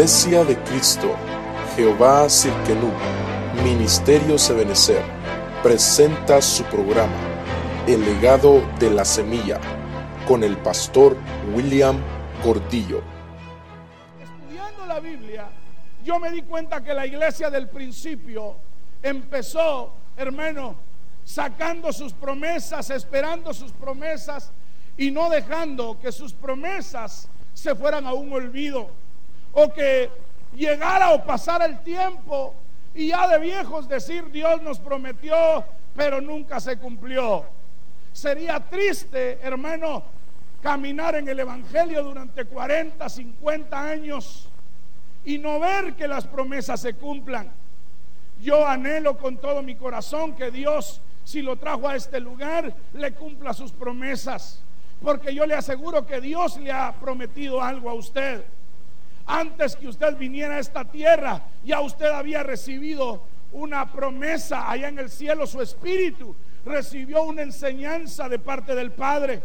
Iglesia de Cristo, Jehová Cirkenú, Ministerio Sebenecer, presenta su programa, El legado de la semilla, con el pastor William Gordillo. Estudiando la Biblia, yo me di cuenta que la iglesia del principio empezó, hermano, sacando sus promesas, esperando sus promesas y no dejando que sus promesas se fueran a un olvido o que llegara o pasara el tiempo y ya de viejos decir Dios nos prometió, pero nunca se cumplió. Sería triste, hermano, caminar en el Evangelio durante 40, 50 años y no ver que las promesas se cumplan. Yo anhelo con todo mi corazón que Dios, si lo trajo a este lugar, le cumpla sus promesas. Porque yo le aseguro que Dios le ha prometido algo a usted. Antes que usted viniera a esta tierra, ya usted había recibido una promesa allá en el cielo, su espíritu recibió una enseñanza de parte del Padre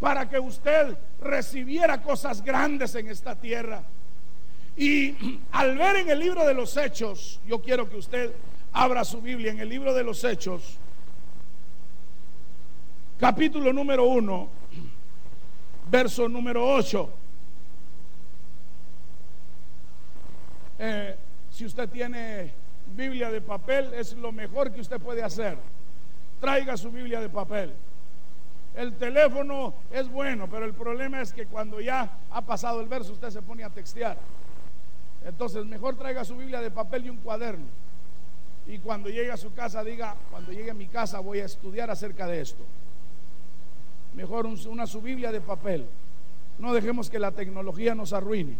para que usted recibiera cosas grandes en esta tierra. Y al ver en el libro de los hechos, yo quiero que usted abra su Biblia en el libro de los hechos, capítulo número 1, verso número 8. Eh, si usted tiene Biblia de papel, es lo mejor que usted puede hacer. Traiga su Biblia de papel. El teléfono es bueno, pero el problema es que cuando ya ha pasado el verso, usted se pone a textear. Entonces, mejor traiga su Biblia de papel y un cuaderno. Y cuando llegue a su casa, diga, cuando llegue a mi casa voy a estudiar acerca de esto. Mejor una su Biblia de papel. No dejemos que la tecnología nos arruine.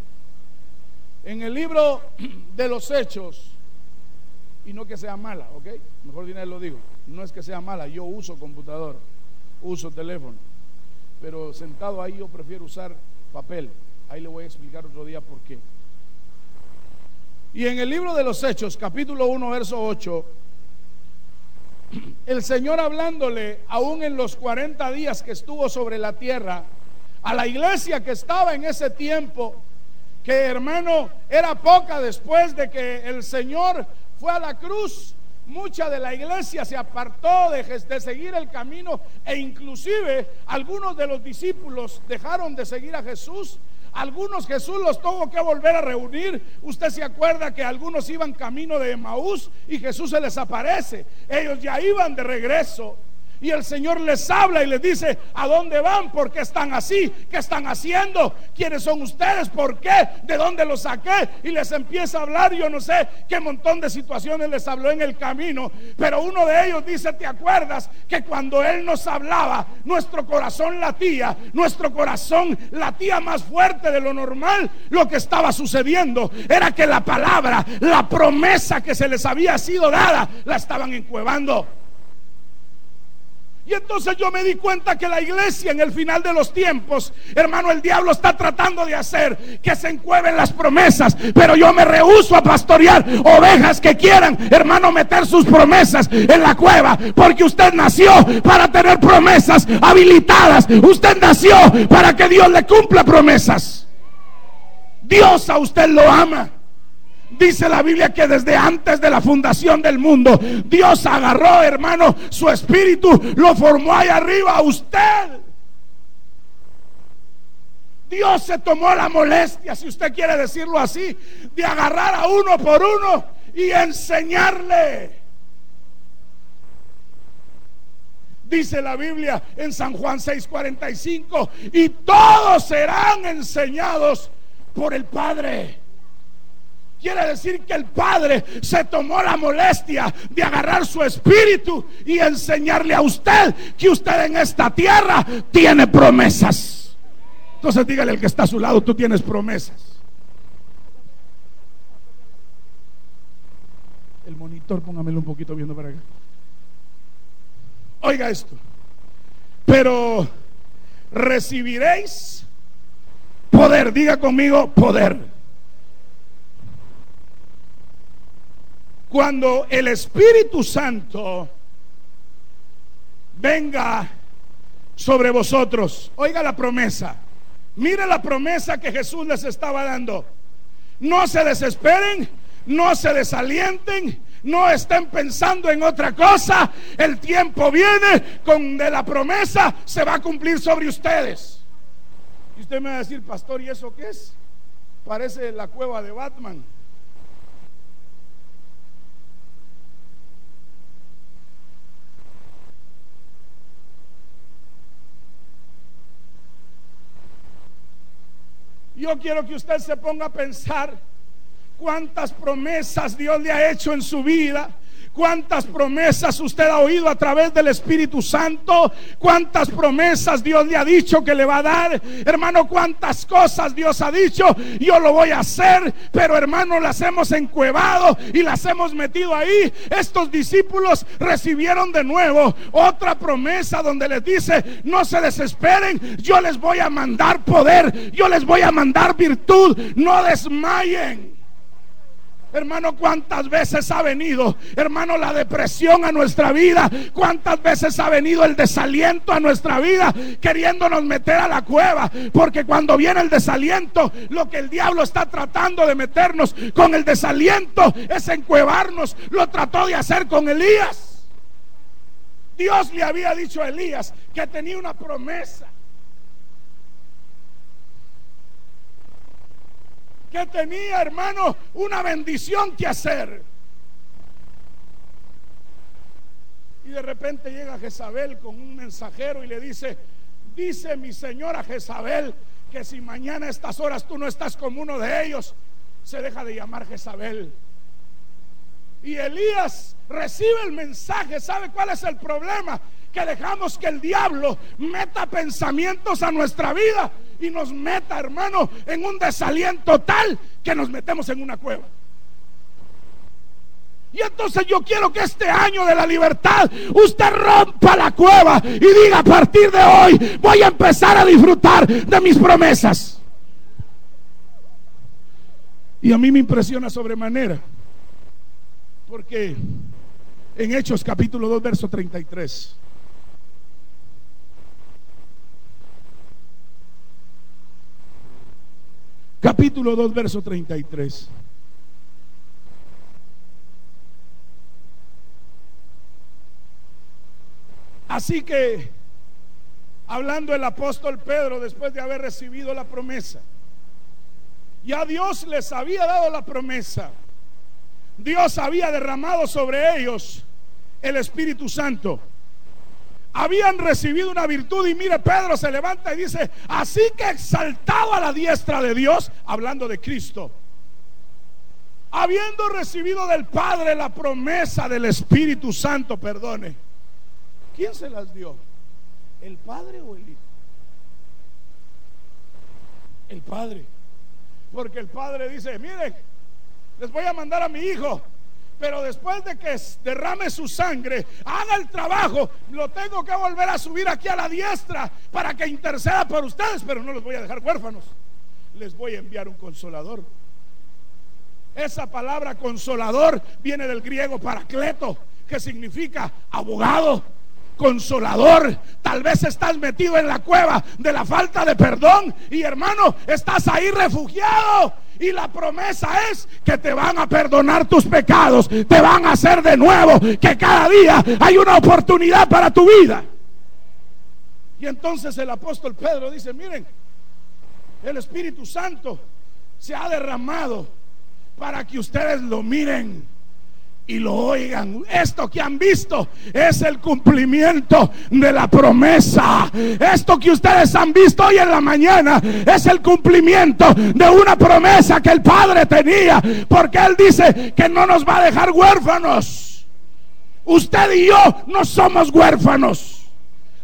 En el libro de los hechos, y no que sea mala, ¿ok? Mejor dinero lo digo, no es que sea mala, yo uso computador, uso teléfono, pero sentado ahí yo prefiero usar papel. Ahí le voy a explicar otro día por qué. Y en el libro de los Hechos, capítulo 1, verso 8, el Señor hablándole, aún en los 40 días que estuvo sobre la tierra, a la iglesia que estaba en ese tiempo, que hermano era poca después de que el Señor fue a la cruz. Mucha de la iglesia se apartó de, seguir el camino e inclusive algunos de los discípulos dejaron de seguir a Jesús. Algunos Jesús los tuvo que volver a reunir. Usted se acuerda que algunos iban camino de Emaús y Jesús se les aparece. Ellos ya iban de regreso. Y el Señor les habla y les dice, ¿a dónde van? ¿Por qué están así? ¿Qué están haciendo? ¿Quiénes son ustedes? ¿Por qué? ¿De dónde los saqué? Y les empieza a hablar, yo no sé qué montón de situaciones les habló en el camino, pero uno de ellos dice, ¿te acuerdas que cuando Él nos hablaba, nuestro corazón latía, nuestro corazón latía más fuerte de lo normal? Lo que estaba sucediendo era que la palabra, la promesa que se les había sido dada, la estaban encuevando. Y entonces yo me di cuenta que la iglesia en el final de los tiempos, hermano, el diablo está tratando de hacer que se encueven las promesas. Pero yo me rehuso a pastorear ovejas que quieran, hermano, meter sus promesas en la cueva. Porque usted nació para tener promesas habilitadas. Usted nació para que Dios le cumpla promesas. Dios a usted lo ama. Dice la Biblia que desde antes de la fundación del mundo, Dios agarró, hermano, su espíritu, lo formó ahí arriba a usted. Dios se tomó la molestia, si usted quiere decirlo así, de agarrar a uno por uno y enseñarle. Dice la Biblia en San Juan 6:45, y todos serán enseñados por el Padre. Quiere decir que el Padre se tomó la molestia de agarrar su espíritu y enseñarle a usted que usted en esta tierra tiene promesas. Entonces dígale al que está a su lado, tú tienes promesas. El monitor, póngamelo un poquito viendo para acá. Oiga esto. Pero recibiréis poder. Diga conmigo poder. Cuando el Espíritu Santo venga sobre vosotros. Oiga la promesa. Mira la promesa que Jesús les estaba dando. No se desesperen, no se desalienten, no estén pensando en otra cosa. El tiempo viene con de la promesa se va a cumplir sobre ustedes. Y usted me va a decir, pastor, ¿y eso qué es? Parece la cueva de Batman. Yo quiero que usted se ponga a pensar cuántas promesas Dios le ha hecho en su vida cuántas promesas usted ha oído a través del Espíritu Santo, cuántas promesas Dios le ha dicho que le va a dar, hermano, cuántas cosas Dios ha dicho, yo lo voy a hacer, pero hermano, las hemos encuevado y las hemos metido ahí. Estos discípulos recibieron de nuevo otra promesa donde les dice, no se desesperen, yo les voy a mandar poder, yo les voy a mandar virtud, no desmayen. Hermano, ¿cuántas veces ha venido, hermano, la depresión a nuestra vida? ¿Cuántas veces ha venido el desaliento a nuestra vida queriéndonos meter a la cueva? Porque cuando viene el desaliento, lo que el diablo está tratando de meternos con el desaliento es encuevarnos. Lo trató de hacer con Elías. Dios le había dicho a Elías que tenía una promesa. Que tenía, hermano, una bendición que hacer. Y de repente llega Jezabel con un mensajero y le dice, dice mi señora Jezabel, que si mañana a estas horas tú no estás como uno de ellos, se deja de llamar Jezabel. Y Elías recibe el mensaje, ¿sabe cuál es el problema? Que dejamos que el diablo meta pensamientos a nuestra vida y nos meta, hermano, en un desaliento tal que nos metemos en una cueva. Y entonces yo quiero que este año de la libertad usted rompa la cueva y diga a partir de hoy voy a empezar a disfrutar de mis promesas. Y a mí me impresiona sobremanera porque en Hechos capítulo 2 verso 33 capítulo 2, verso 33. Así que, hablando el apóstol Pedro después de haber recibido la promesa, ya Dios les había dado la promesa. Dios había derramado sobre ellos el Espíritu Santo habían recibido una virtud y mire Pedro se levanta y dice, así que exaltado a la diestra de Dios, hablando de Cristo, habiendo recibido del Padre la promesa del Espíritu Santo, perdone, ¿quién se las dio? ¿El Padre o el Hijo? El Padre. Porque el Padre dice, miren, les voy a mandar a mi Hijo pero después de que derrame su sangre, haga el trabajo, lo tengo que volver a subir aquí a la diestra para que interceda por ustedes, pero no los voy a dejar huérfanos. Les voy a enviar un consolador. Esa palabra consolador viene del griego paracleto, que significa abogado consolador. Tal vez estás metido en la cueva de la falta de perdón y hermano, estás ahí refugiado y la promesa es que te van a perdonar tus pecados, te van a hacer de nuevo, que cada día hay una oportunidad para tu vida. Y entonces el apóstol Pedro dice, miren, el Espíritu Santo se ha derramado para que ustedes lo miren y lo oigan. Esto que han visto es el cumplimiento de la promesa. Esto que ustedes han visto hoy en la mañana es el cumplimiento de una promesa que el Padre tenía. Porque Él dice que no nos va a dejar huérfanos. Usted y yo no somos huérfanos.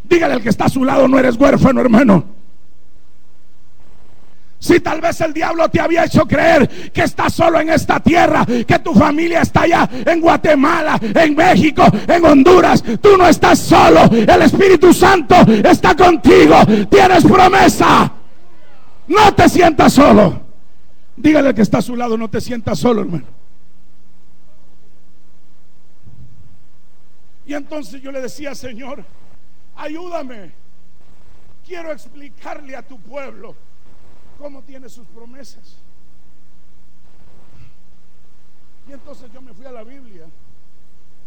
Dígale al que está a su lado, no eres huérfano, hermano. Si tal vez el diablo te había hecho creer que estás solo en esta tierra, que tu familia está allá en Guatemala, en México, en Honduras, tú no estás solo. El Espíritu Santo está contigo. Tienes promesa. No te sientas solo. Dígale que está a su lado, no te sientas solo, hermano. Y entonces yo le decía, Señor, ayúdame. Quiero explicarle a tu pueblo cómo tiene sus promesas. Y entonces yo me fui a la Biblia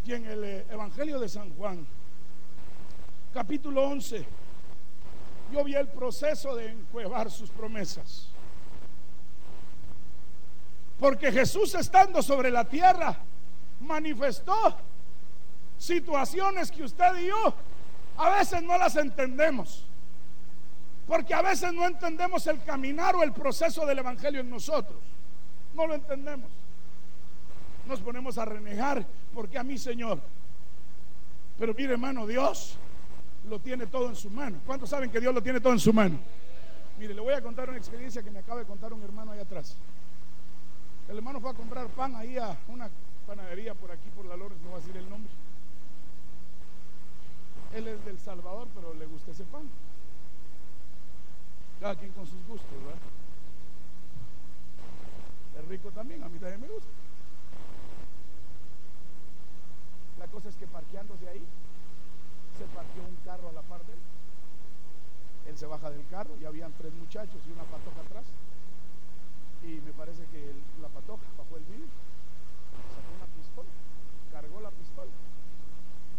y en el eh, Evangelio de San Juan, capítulo 11, yo vi el proceso de encuevar sus promesas. Porque Jesús estando sobre la tierra manifestó situaciones que usted y yo a veces no las entendemos. Porque a veces no entendemos el caminar o el proceso del Evangelio en nosotros. No lo entendemos. Nos ponemos a renegar porque a mí, Señor. Pero mire, hermano, Dios lo tiene todo en su mano. ¿Cuántos saben que Dios lo tiene todo en su mano? Mire, le voy a contar una experiencia que me acaba de contar un hermano ahí atrás. El hermano fue a comprar pan ahí a una panadería por aquí, por la Lores, no voy a decir el nombre. Él es del Salvador, pero le gusta ese pan. Cada quien con sus gustos, ¿verdad? Es rico también, a mí también me gusta. La cosa es que parqueándose ahí, se parqueó un carro a la par de él. Él se baja del carro y habían tres muchachos y una patoja atrás. Y me parece que la patoja bajó el vidrio, sacó una pistola, cargó la pistola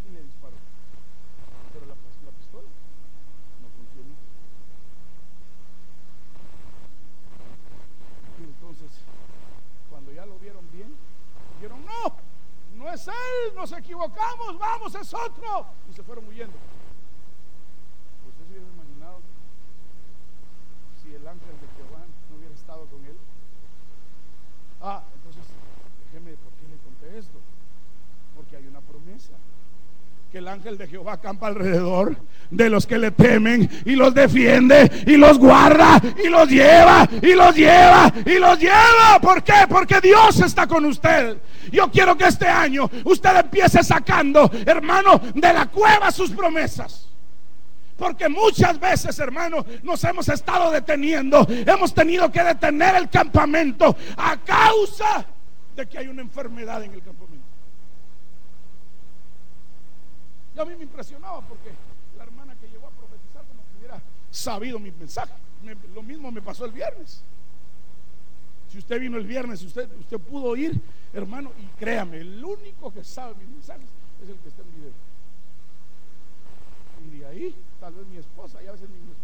y le disparó. Pero la, la pistola no funcionó. Y entonces, cuando ya lo vieron bien, dijeron, no, no él, nos equivocamos, vamos, es otro. Y se fueron huyendo. ¿Usted se hubiera imaginado si el ángel de Jehová no hubiera estado con él? Ah, entonces, déjeme, ¿por qué le conté esto? Porque hay una promesa que el ángel de Jehová acampa alrededor de los que le temen y los defiende y los guarda y los lleva y los lleva y los lleva. ¿Por qué? Porque Dios está con usted. Yo quiero que este año usted empiece sacando, hermano, de la cueva sus promesas. Porque muchas veces, hermano, nos hemos estado deteniendo. Hemos tenido que detener el campamento a causa de que hay una enfermedad en el campamento. A mí me impresionaba porque la hermana que llegó a profetizar como que hubiera sabido mi mensaje. Me- lo mismo me pasó el viernes. Si usted vino el viernes, usted, usted pudo ir, hermano, y créame, el único que sabe mis mensajes es el que está en video. Y de ahí, tal vez mi esposa, y a veces mi esposa.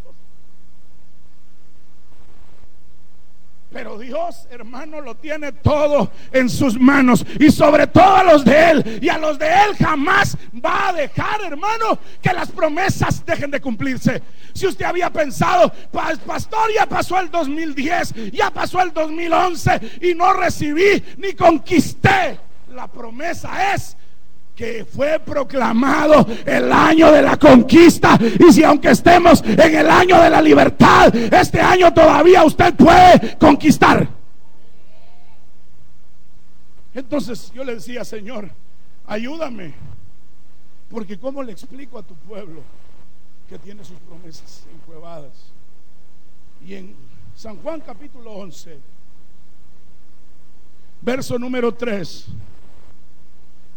Pero Dios, hermano, lo tiene todo en sus manos y sobre todo a los de Él. Y a los de Él jamás va a dejar, hermano, que las promesas dejen de cumplirse. Si usted había pensado, "Pa- pastor, ya pasó el 2010, ya pasó el 2011 y no recibí ni conquisté. La promesa es que fue proclamado el año de la conquista. Y si aunque estemos en el año de la libertad, este año todavía usted puede conquistar. Entonces yo le decía, Señor, ayúdame. Porque ¿cómo le explico a tu pueblo que tiene sus promesas encuevadas? Y en San Juan capítulo 11, verso número 3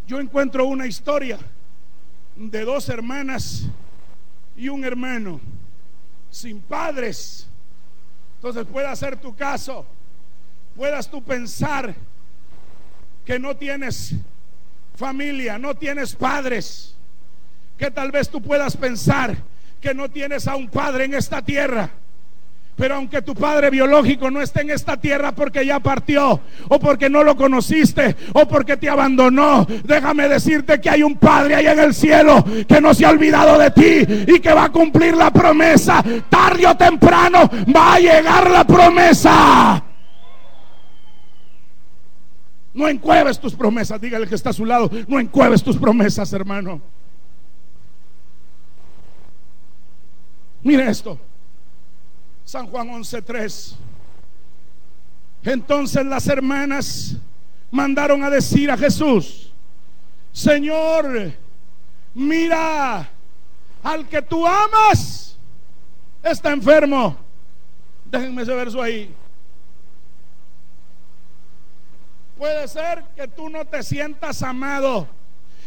yo encuentro una historia de dos hermanas y un hermano sin padres. Entonces puede ser tu caso, puedas tú pensar que no tienes familia, no tienes padres, que tal vez tú puedas pensar que no tienes a un padre en esta tierra. Pero aunque tu padre biológico no esté en esta tierra porque ya partió, o porque no lo conociste, o porque te abandonó, déjame decirte que hay un padre ahí en el cielo que no se ha olvidado de ti y que va a cumplir la promesa. Tarde o temprano va a llegar la promesa. No encueves tus promesas, dígale que está a su lado, no encueves tus promesas, hermano. Mire esto. San Juan 11:3. Entonces las hermanas mandaron a decir a Jesús, Señor, mira, al que tú amas está enfermo. Déjenme ese verso ahí. Puede ser que tú no te sientas amado.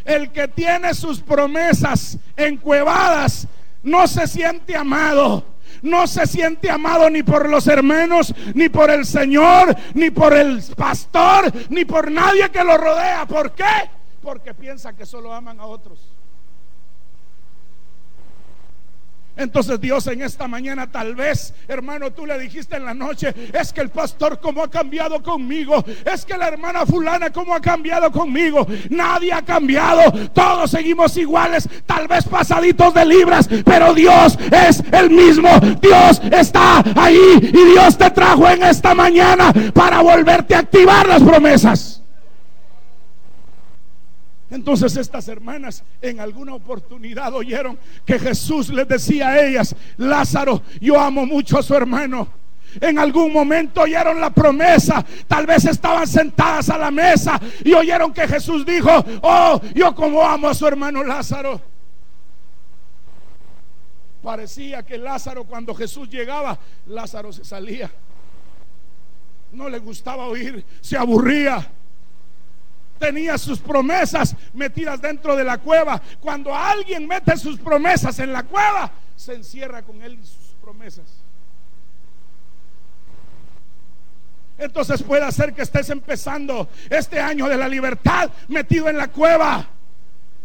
El que tiene sus promesas encuevadas no se siente amado no se siente amado ni por los hermanos, ni por el Señor, ni por el pastor, ni por nadie que lo rodea. ¿Por qué? Porque piensa que solo aman a otros. Entonces Dios en esta mañana tal vez, hermano, tú le dijiste en la noche, es que el pastor como ha cambiado conmigo, es que la hermana fulana como ha cambiado conmigo, nadie ha cambiado, todos seguimos iguales, tal vez pasaditos de libras, pero Dios es el mismo, Dios está ahí y Dios te trajo en esta mañana para volverte a activar las promesas. Entonces estas hermanas en alguna oportunidad oyeron que Jesús les decía a ellas, Lázaro, yo amo mucho a su hermano. En algún momento oyeron la promesa, tal vez estaban sentadas a la mesa y oyeron que Jesús dijo, oh, yo como amo a su hermano Lázaro. Parecía que Lázaro cuando Jesús llegaba, Lázaro se salía. No le gustaba oír, se aburría tenía sus promesas metidas dentro de la cueva. Cuando alguien mete sus promesas en la cueva, se encierra con él y sus promesas. Entonces puede ser que estés empezando este año de la libertad metido en la cueva.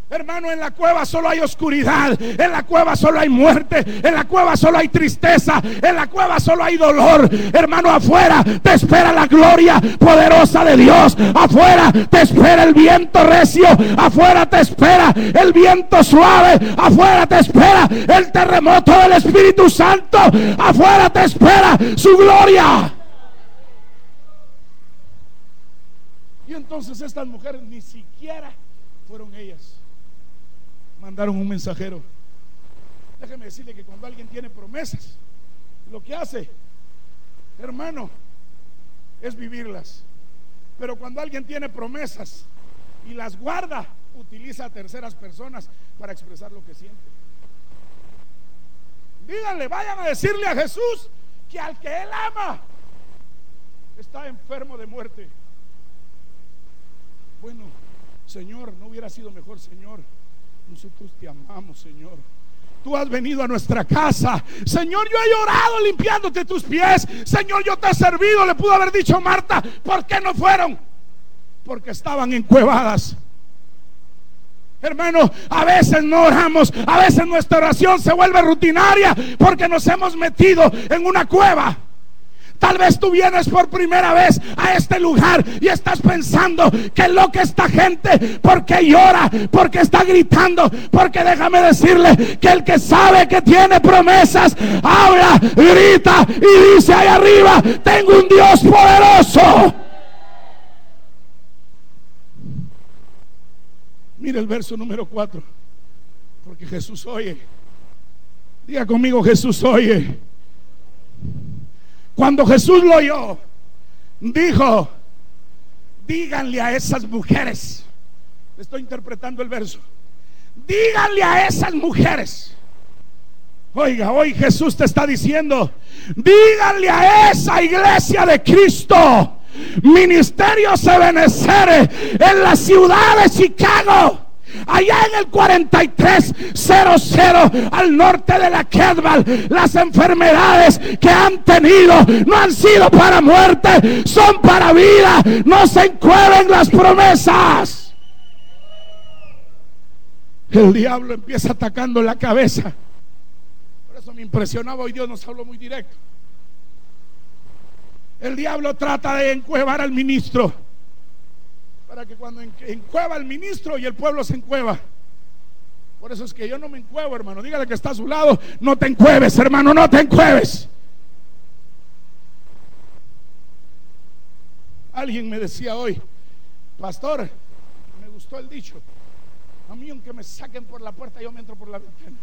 Hermano, en la cueva solo hay oscuridad, en la cueva solo hay muerte, en la cueva solo hay tristeza, en la cueva solo hay dolor. Hermano, afuera te espera la gloria poderosa de Dios, afuera te espera el viento recio, afuera te espera el viento suave, afuera te espera el terremoto del Espíritu Santo, afuera te espera su gloria. Y entonces estas mujeres ni siquiera fueron ellas mandaron un mensajero. Déjeme decirle que cuando alguien tiene promesas, lo que hace, hermano, es vivirlas. Pero cuando alguien tiene promesas y las guarda, utiliza a terceras personas para expresar lo que siente. Díganle, vayan a decirle a Jesús que al que él ama está enfermo de muerte. Bueno, Señor, no hubiera sido mejor, Señor, nosotros te amamos, Señor. Tú has venido a nuestra casa. Señor, yo he llorado limpiándote tus pies. Señor, yo te he servido. Le pudo haber dicho Marta, ¿por qué no fueron? Porque estaban encuevadas. Hermano, a veces no oramos, a veces nuestra oración se vuelve rutinaria porque nos hemos metido en una cueva. Tal vez tú vienes por primera vez a este lugar y estás pensando que lo que esta gente, porque llora, porque está gritando, porque déjame decirle que el que sabe que tiene promesas, habla, grita y dice ahí arriba, tengo un Dios poderoso. Mira el verso número 4, porque Jesús oye. Diga conmigo, Jesús oye. Cuando Jesús lo oyó, dijo, díganle a esas mujeres, estoy interpretando el verso, díganle a esas mujeres. Oiga, hoy Jesús te está diciendo, díganle a esa iglesia de Cristo, ministerio se benecer en la ciudad de Chicago Allá en el 4300 al norte de la Kedval, las enfermedades que han tenido no han sido para muerte, son para vida. No se encueven las promesas. El diablo empieza atacando la cabeza. Por eso me impresionaba hoy Dios nos habló muy directo. El diablo trata de encuevar al ministro para que cuando encueva el ministro y el pueblo se encueva. Por eso es que yo no me encuevo, hermano. Dígale que está a su lado. No te encueves, hermano, no te encueves. Alguien me decía hoy, pastor, me gustó el dicho. A mí aunque me saquen por la puerta, yo me entro por la ventana.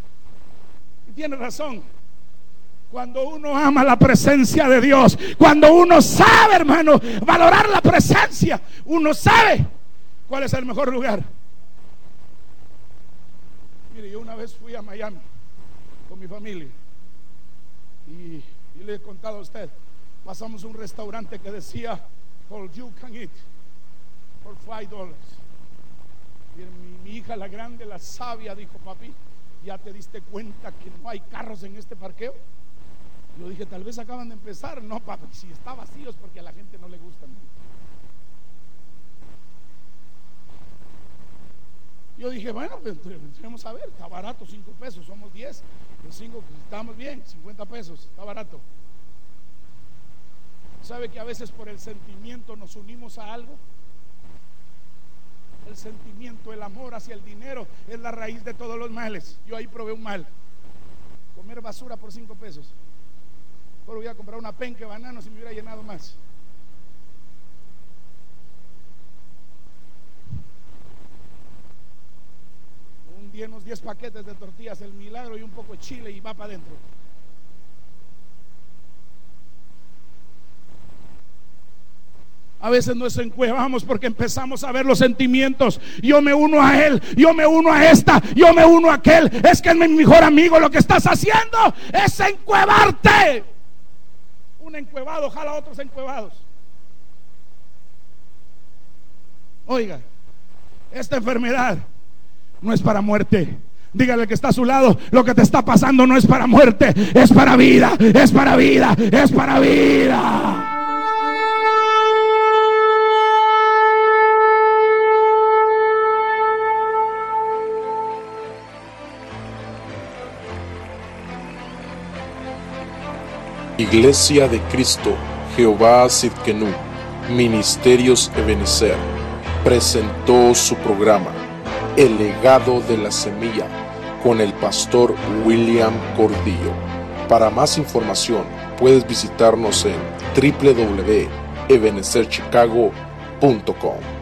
Y tiene razón. Cuando uno ama la presencia de Dios, cuando uno sabe, hermano, valorar la presencia, uno sabe cuál es el mejor lugar. Mire, yo una vez fui a Miami con mi familia y, le he contado a usted, pasamos a un restaurante que decía, all you can eat for five dollars. Y mi hija, la grande, la sabia, dijo, papi, ¿ya te diste cuenta que no hay carros en este parqueo? Yo dije, tal vez acaban de empezar. No, papi, si está vacío es porque a la gente no le gusta. Yo dije, bueno, pues, vamos a ver, está barato, 5 pesos, somos 10. Los 5, pues, estamos bien, 50 pesos, está barato. ¿Sabe que a veces por el sentimiento nos unimos a algo? El sentimiento, el amor hacia el dinero es la raíz de todos los males. Yo ahí probé un mal. Comer basura por 5 pesos. Solo voy a comprar una penca de bananos y me hubiera llenado más. Un día, unos 10 paquetes de tortillas, el milagro y un poco de chile y va para adentro. A veces nos encuevamos porque empezamos a ver los sentimientos. Yo me uno a él, yo me uno a esta, yo me uno a aquel. Es que es mi mejor amigo. Lo que estás haciendo es encuevarte. Un encuevado jala a otros encuevados. Oiga, esta enfermedad no es para muerte. Dígale que está a su lado, lo que te está pasando no es para muerte, es para vida, es para vida, es para vida. Iglesia de Cristo, Jehová Sidkenu, Ministerios Ebenezer, presentó su programa, El legado de la semilla, con el pastor William Cordillo. Para más información, puedes visitarnos en www.ebenezerchicago.com.